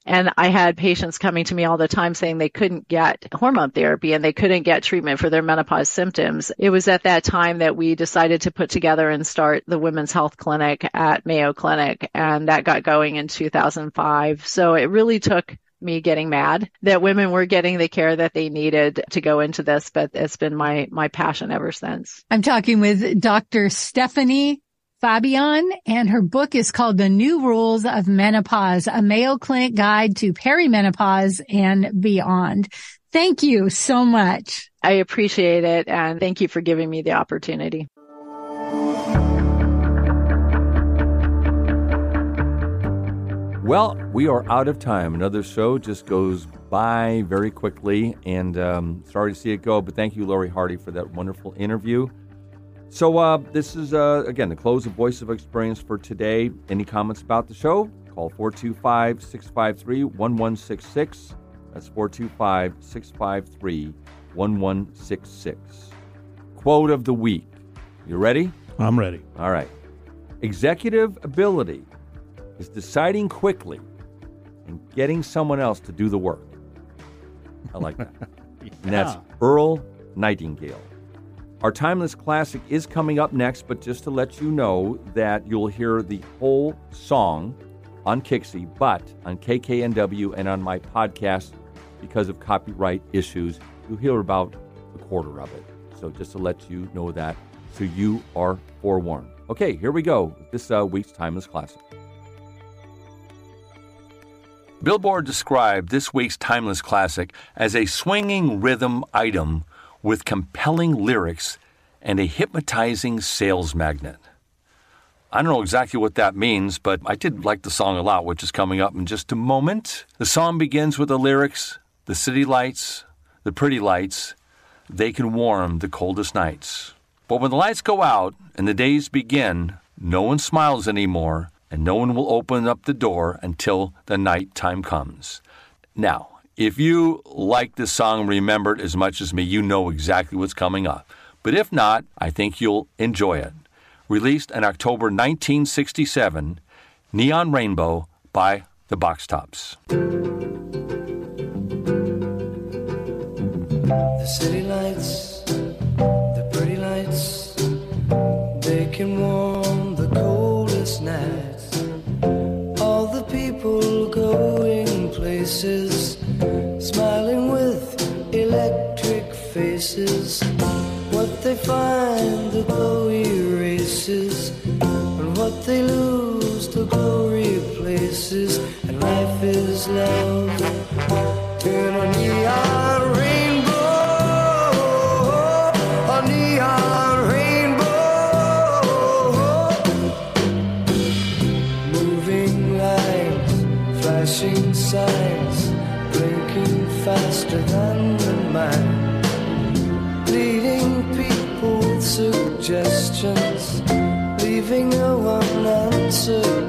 And I had patients coming to me all the time saying they couldn't get hormone therapy and they couldn't get treatment for their menopause symptoms. It was at that time that we decided to put together and start the Women's Health Clinic at Mayo Clinic. And that got going in 2005. So it really took me getting mad that women were getting the care that they needed to go into this, but it's been my, my passion ever since. I'm talking with Dr. Stephanie Faubion and her book is called The New Rules of Menopause, a Mayo Clinic guide to perimenopause and beyond. Thank you so much. I appreciate it and thank you for giving me the opportunity. Well, we are out of time. Another show just goes by very quickly, and um, sorry to see it go, but thank you, Lori Hardy, for that wonderful interview. So, uh, this is, uh, again, the close of Voice of Experience for today. Any comments about the show? Call 425 653 1166. That's 425 653 1166. Quote of the week. You ready? I'm ready. All right. Executive ability is deciding quickly and getting someone else to do the work. I like that. yeah. And that's Earl Nightingale. Our Timeless Classic is coming up next, but just to let you know that you'll hear the whole song on KIXI, but on KKNW and on my podcast, because of copyright issues, you'll hear about a quarter of it. So just to let you know that, so you are forewarned. Okay, here we go. This uh, week's Timeless Classic. Billboard described this week's Timeless Classic as a swinging rhythm item with compelling lyrics and a hypnotizing sales magnet. I don't know exactly what that means, but I did like the song a lot, which is coming up in just a moment. The song begins with the lyrics The city lights, the pretty lights, they can warm the coldest nights. But when the lights go out and the days begin, no one smiles anymore and no one will open up the door until the night time comes. Now, if you like this song remembered as much as me, you know exactly what's coming up. But if not, I think you'll enjoy it. Released in October 1967, Neon Rainbow by the Box Tops. The city lights, the pretty lights, they can warm they find, the glory erases, and what they lose, the glory replaces. And life is love. Turn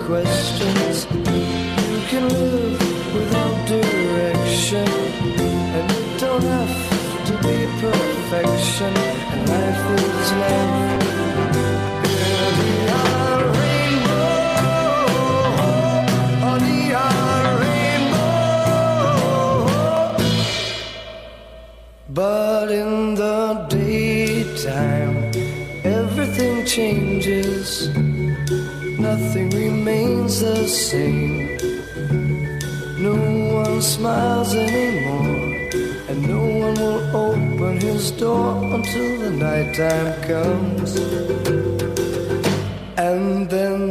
questions. You can live without direction, and it don't have to be perfection. And life is life. Same. No one smiles anymore, and no one will open his door until the nighttime comes. And then